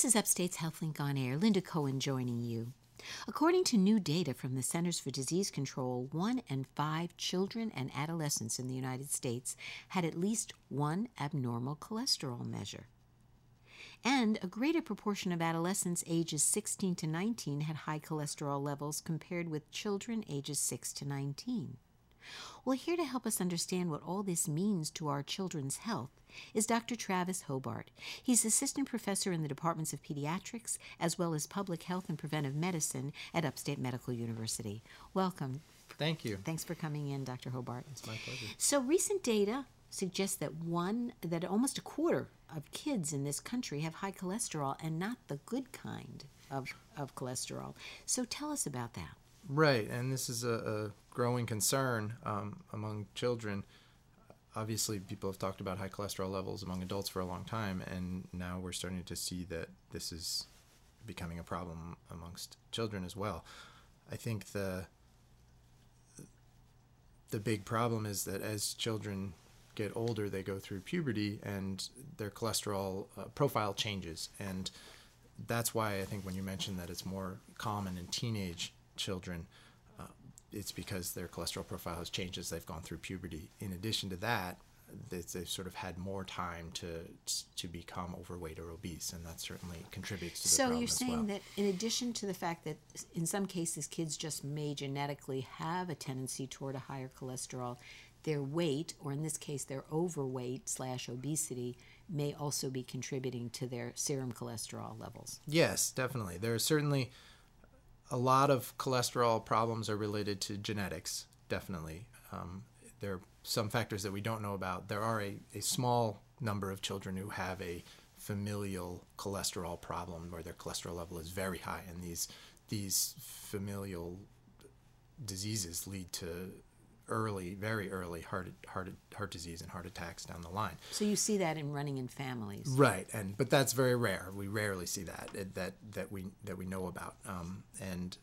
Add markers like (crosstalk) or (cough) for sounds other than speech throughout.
This is Upstate's HealthLink on Air. Linda Cohen joining you. According to new data from the Centers for Disease Control, one in five children and adolescents in the United States had at least one abnormal cholesterol measure. And a greater proportion of adolescents ages 16 to 19 had high cholesterol levels compared with children ages 6 to 19. Well, here to help us understand what all this means to our children's health is Dr. Travis Hobart. He's assistant professor in the departments of pediatrics as well as public health and preventive medicine at Upstate Medical University. Welcome. Thank you. Thanks for coming in, Dr. Hobart. It's my pleasure. So, recent data suggests that one that almost a quarter of kids in this country have high cholesterol and not the good kind of, of cholesterol. So tell us about that. Right, and this is a, a growing concern um, among children. Obviously, people have talked about high cholesterol levels among adults for a long time, and now we're starting to see that this is becoming a problem amongst children as well. I think the the big problem is that as children get older, they go through puberty, and their cholesterol uh, profile changes, and that's why I think when you mentioned that it's more common in teenage children, uh, it's because their cholesterol profile has changed as they've gone through puberty. In addition to that, they've sort of had more time to to become overweight or obese, and that certainly contributes to the so problem you're saying well. that in addition to the fact that in some cases kids just may genetically have a tendency toward a higher cholesterol, their weight, or in this case their overweight slash obesity, may also be contributing to their serum cholesterol levels. Yes, definitely. There are certainly a lot of cholesterol problems are related to genetics. Definitely, um, there are some factors that we don't know about. There are a, a small number of children who have a familial cholesterol problem where their cholesterol level is very high, and these these familial diseases lead to early, very early heart heart heart disease and heart attacks down the line. So you see that in running in families, right? And but that's very rare. We rarely see that that that we that we know about. Um, and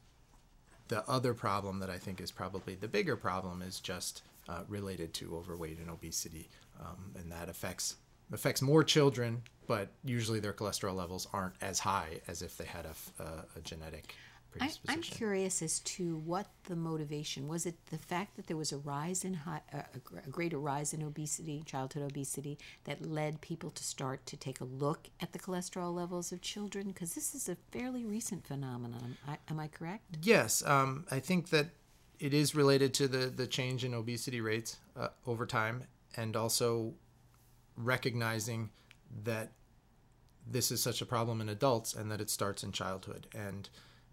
the other problem that I think is probably the bigger problem is just uh, related to overweight and obesity, um, and that affects affects more children, but usually their cholesterol levels aren't as high as if they had a, a, a genetic I, am curious as to what the motivation was. It the fact that there was a rise in high, uh, a greater rise in obesity, childhood obesity, that led people to start to take a look at the cholesterol levels of children? Because this is a fairly recent phenomenon. I, am I correct? Yes, um, I think that it is related to the the change in obesity rates uh, over time, and also recognizing that this is such a problem in adults and that it starts in childhood and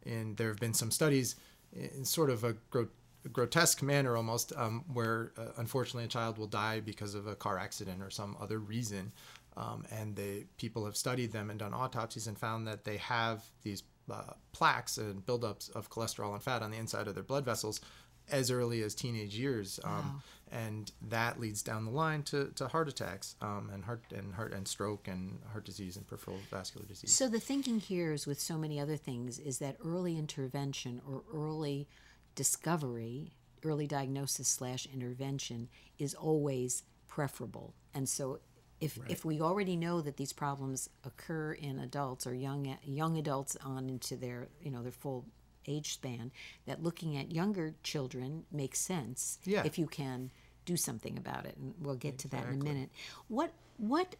and there have been some studies in sort of a gro- grotesque manner almost, um, where uh, unfortunately a child will die because of a car accident or some other reason. Um, and the people have studied them and done autopsies and found that they have these uh, plaques and buildups of cholesterol and fat on the inside of their blood vessels as early as teenage years, um, wow. And that leads down the line to, to heart attacks um, and heart and heart and stroke and heart disease and peripheral vascular disease. So the thinking here is with so many other things is that early intervention or early discovery, early diagnosis slash intervention is always preferable, and so. If, right. if we already know that these problems occur in adults or young young adults on into their you know their full age span that looking at younger children makes sense yeah. if you can do something about it and we'll get exactly. to that in a minute what what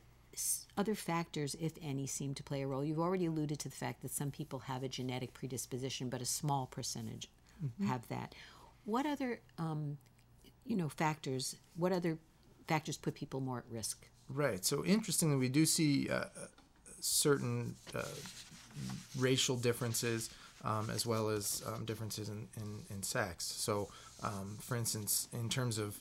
other factors if any seem to play a role you've already alluded to the fact that some people have a genetic predisposition but a small percentage mm-hmm. have that what other um, you know factors what other factors put people more at risk right so interestingly we do see uh, certain uh, racial differences um, as well as um, differences in, in, in sex. So, um, for instance, in terms of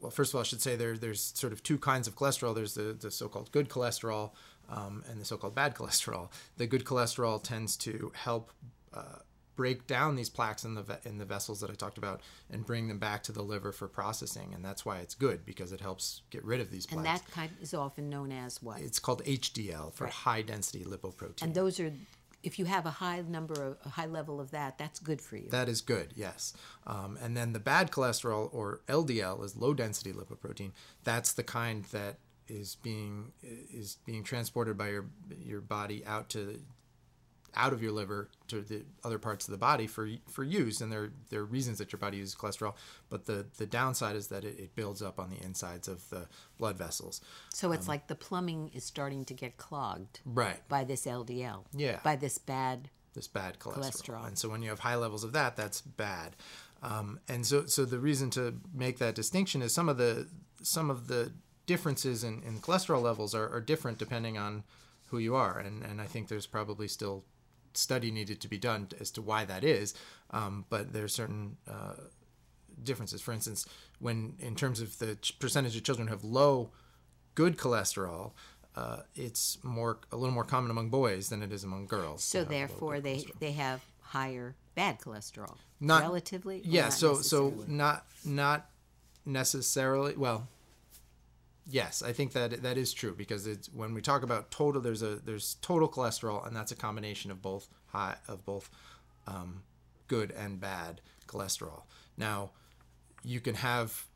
well, first of all, I should say there, there's sort of two kinds of cholesterol. There's the, the so-called good cholesterol um, and the so-called bad (laughs) cholesterol. The good cholesterol tends to help uh, break down these plaques in the ve- in the vessels that I talked about and bring them back to the liver for processing, and that's why it's good because it helps get rid of these plaques. And that kind is often known as what? It's called HDL for right. high density lipoprotein. And those are if you have a high number of a high level of that, that's good for you. That is good, yes. Um, and then the bad cholesterol or LDL is low density lipoprotein. That's the kind that is being is being transported by your your body out to out of your liver to the other parts of the body for for use and there there are reasons that your body uses cholesterol but the the downside is that it, it builds up on the insides of the blood vessels So it's like the plumbing is starting to get clogged right by this LDL. Yeah. By this bad. this bad cholesterol. Cholesterol. And so when you have high levels of that, that's bad. Um, and so, so the reason to make that distinction is some of the some of the differences in, in cholesterol levels are, are different depending on who you are. And and I think there's probably still study needed to be done as to why that is. Um, but are certain uh, differences. For instance, when in terms of the ch- percentage of children who have low good cholesterol. Uh, it's more a little more common among boys than it is among girls. So to have low therefore, they they have higher bad cholesterol. Not- relatively. yeah not so so not not necessarily well yes i think that that is true because it's when we talk about total there's a there's total cholesterol and that's a combination of both high of both um, good and bad cholesterol now you can have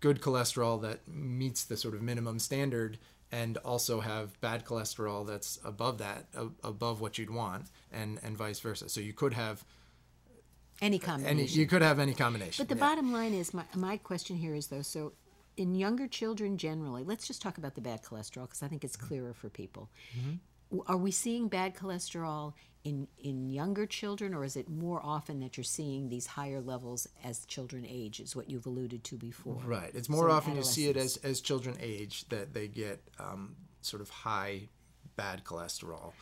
good cholesterol that meets the sort of minimum standard and also have bad cholesterol that's above that above what you'd want and and vice versa so you could have any any combination. you could have any combination But the yeah. bottom line is my my question here is though so in younger children generally let's just talk about the bad cholesterol because I think it's Mm-hmm. clearer for people. W Are we seeing bad cholesterol in in younger children or is it more often that you're seeing these higher levels as children age is what you've alluded to before. Right. It's more So often you see it as, as children age that they get um, sort of high bad cholesterol.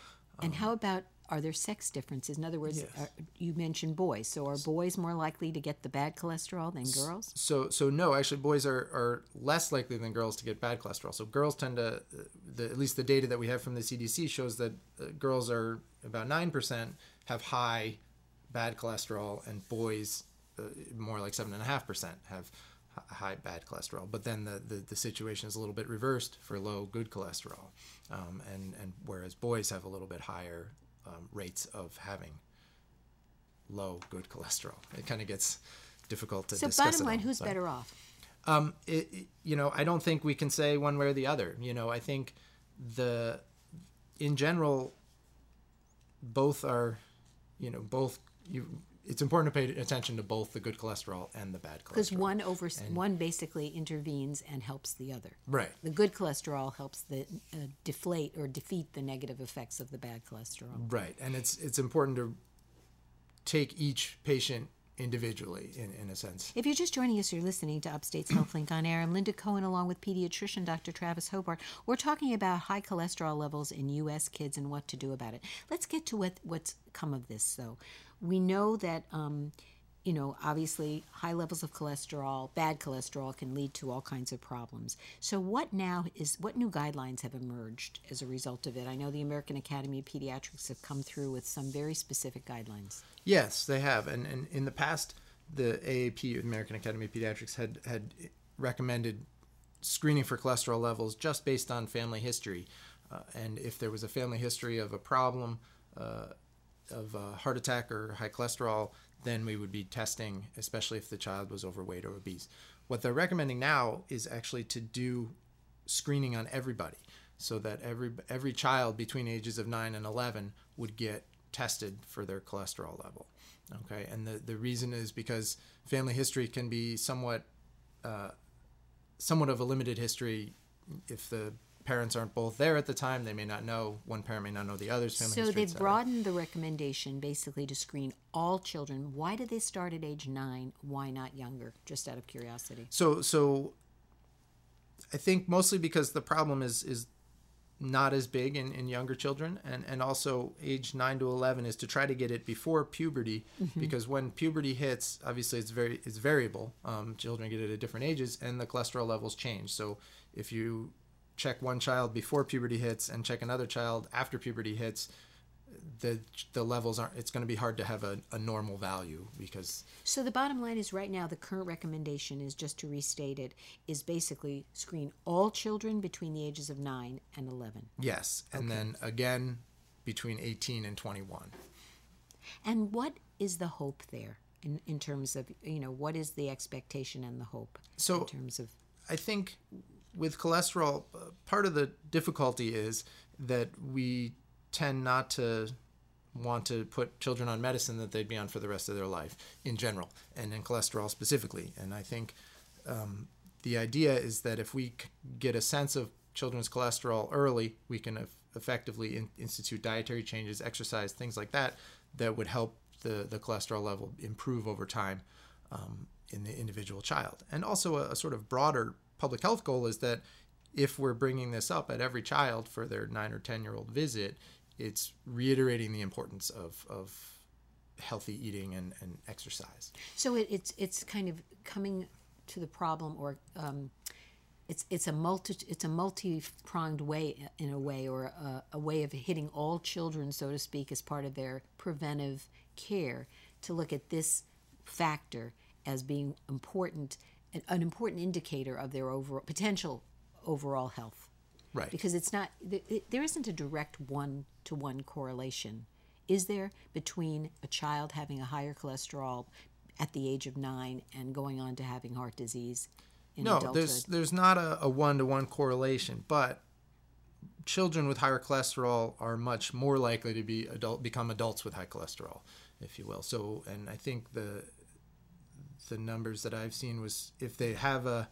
And how about are there sex differences? In other words, Yes. are, you mentioned boys. So are boys more likely to get the bad cholesterol than girls? So so no, actually boys are, are less likely than girls to get bad cholesterol. So girls tend to, uh, the, at least the data that we have from the CDC shows that uh, girls are about 9% have high bad cholesterol and boys uh, more like 7.5% have high bad cholesterol. But then the, the, the situation is a little bit reversed for low good cholesterol. Um, and, and whereas boys have a little bit higher um, rates of having low good cholesterol. It kind of gets difficult to So discuss. So bottom line, all, who's but- better off? um, it, it- you know, I don't think we can say one way or the other. You know, I think the, in general, both are, you know, both you. It's important to pay attention to both the good cholesterol and the bad cholesterol. Because one over one basically intervenes and helps the other. Right. The good cholesterol helps the uh, deflate or defeat the negative effects of the bad cholesterol. Right, and it's it's important to take each patient individually, in in a sense. If you're just joining us, you're listening to Upstate's HealthLink on air. I'm Linda Cohen, along with pediatrician Dr. Travis Hobart. We're talking about high cholesterol levels in U.S. kids and what to do about it. Let's get to what, what's come of this, though. We know that, um, you know, obviously high levels of cholesterol, bad cholesterol, can lead to all kinds of problems. So, what now is what new guidelines have emerged as a result of it? I know the American Academy of Pediatrics have come through with some very specific guidelines. Yes, they have, and, and in the past, the AAP, American Academy of Pediatrics, had had recommended screening for cholesterol levels just based on family history, uh, and if there was a family history of a problem uh, of a heart attack or high cholesterol, then we would be testing, especially if the child was overweight or obese. What they're recommending now is actually to do screening on everybody, so that every every child between ages of nine and eleven would get tested for their cholesterol level. Okay, and the the reason is because family history can be somewhat uh, somewhat of a limited history if the parents aren't both there at the time they may not know one parent may not know the other's family So history they've broadened the recommendation basically to screen all children. Why did they start at age nine? Why not younger? Just out of curiosity. So so I think mostly because the problem is is not as big in, in younger children and, and also age 9 to 11 is to try to get it before puberty because when puberty hits obviously it's very it's variable um, children get it at different ages and the cholesterol levels change so if you check one child before puberty hits and check another child after puberty hits the the levels aren't it's going to be hard to have a, a normal value because So the bottom line is right now the current recommendation is just to restate it is basically screen all children between the ages of 9 and 11. yes and then again between 18 and 21 And what is the hope there in, in terms of, you know, what is the expectation and the hope So- in terms of I think with cholesterol, uh, part of the difficulty is that we tend not to want to put children on medicine that they'd be on for the rest of their life in general, and in cholesterol specifically. And I think um, the idea is that if we get a sense of children's cholesterol early, we can effectively in- institute dietary changes, exercise, things like that, that would help the, the cholesterol level improve over time um, in the individual child. And also, a, a sort of broader public health goal is that if we're bringing this up at every child for their nine or 10 year old visit, it's reiterating the importance of, of healthy eating and, and exercise. So it, it's, it's kind of coming to the problem or um, it's it's a multi it's a multi pronged way in a way or a, a, way of hitting all children so to speak as part of their preventive care to look at this factor as being important an, an important indicator of their overall potential overall health. Right. Because it's not there isn't a direct one to one correlation is there between a child having a higher cholesterol at the age of nine and going on to having heart disease no adulthood. there's there's not a one to one correlation but children with higher cholesterol are much more likely to be adult become adults with high cholesterol if you will. So and i think the the numbers that i've seen was if they have a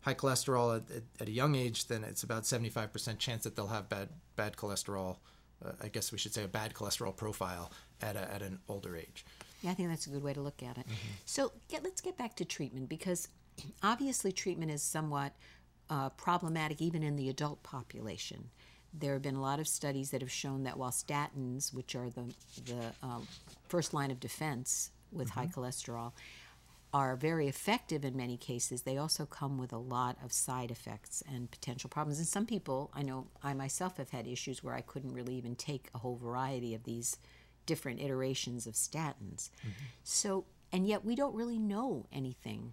high cholesterol at, at, at a young age then it's about 75% chance that they'll have bad bad cholesterol uh, i guess we should say a bad cholesterol profile at, a, at an older age yeah, I think that's a good way to look at it. Mm-hmm. So get, let's get back to treatment because (clears throat) obviously treatment is somewhat uh, problematic even in the adult population. There have been a lot of studies that have shown that while statins, which are the, the um, first line of defense with mm-hmm. high cholesterol, are very effective in many cases, they also come with a lot of side effects and potential problems. And some people, I know I myself have had issues where I couldn't really even take a whole variety of these different iterations of statins. Mm-hmm. So, and yet we don't really know anything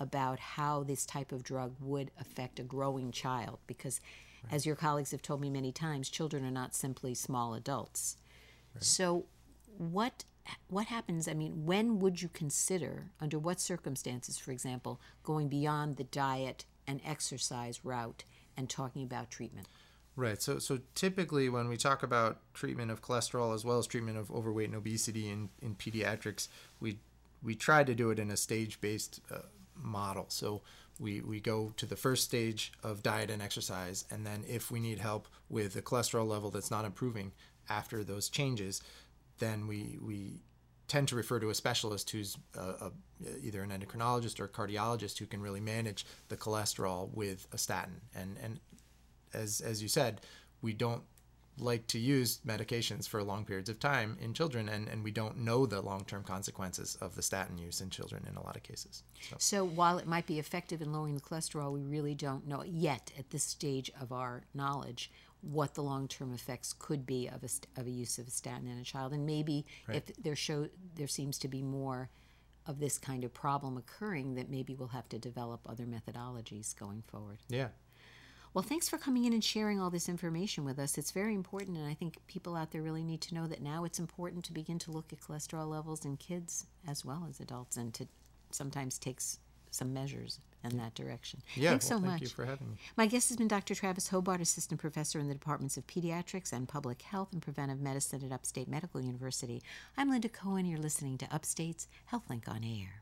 about how this type of drug would affect a growing child because right. as your colleagues have told me many times children are not simply small adults right. so what what happens i mean when would you consider under what circumstances for example going beyond the diet and exercise route and talking about treatment Right. So, so typically when we talk about treatment of cholesterol as well as treatment of overweight and obesity in, in pediatrics, we we try to do it in a stage-based uh, model. So we, we go to the first stage of diet and exercise, and then if we need help with a cholesterol level that's not improving after those changes, then we we tend to refer to a specialist who's a, a, either an endocrinologist or a cardiologist who can really manage the cholesterol with a statin. And and as as you said, we don't like to use medications for long periods of time in children, and, and we don't know the long term consequences of the statin use in children in a lot of cases. So. so. while it might be effective in lowering the cholesterol, we really don't know yet at this stage of our knowledge what the long term effects could be of a, of a use of a statin in a child. And maybe right. if there, show, there seems to be more of this kind of problem occurring, that maybe we'll have to develop other methodologies going forward. Yeah. Well, thanks for coming in and sharing all this information with us. It's very important, and I think people out there really need to know that now it's important to begin to look at cholesterol levels in kids as well as adults and to sometimes take some measures in that direction. Yeah, Thanks well, so thank much. you for having me. My guest has been Dr. Travis Hobart, Assistant Professor in the Departments of Pediatrics and Public Health and Preventive Medicine at Upstate Medical University. I'm Linda Cohen. You're listening to Upstate's HealthLink on Air.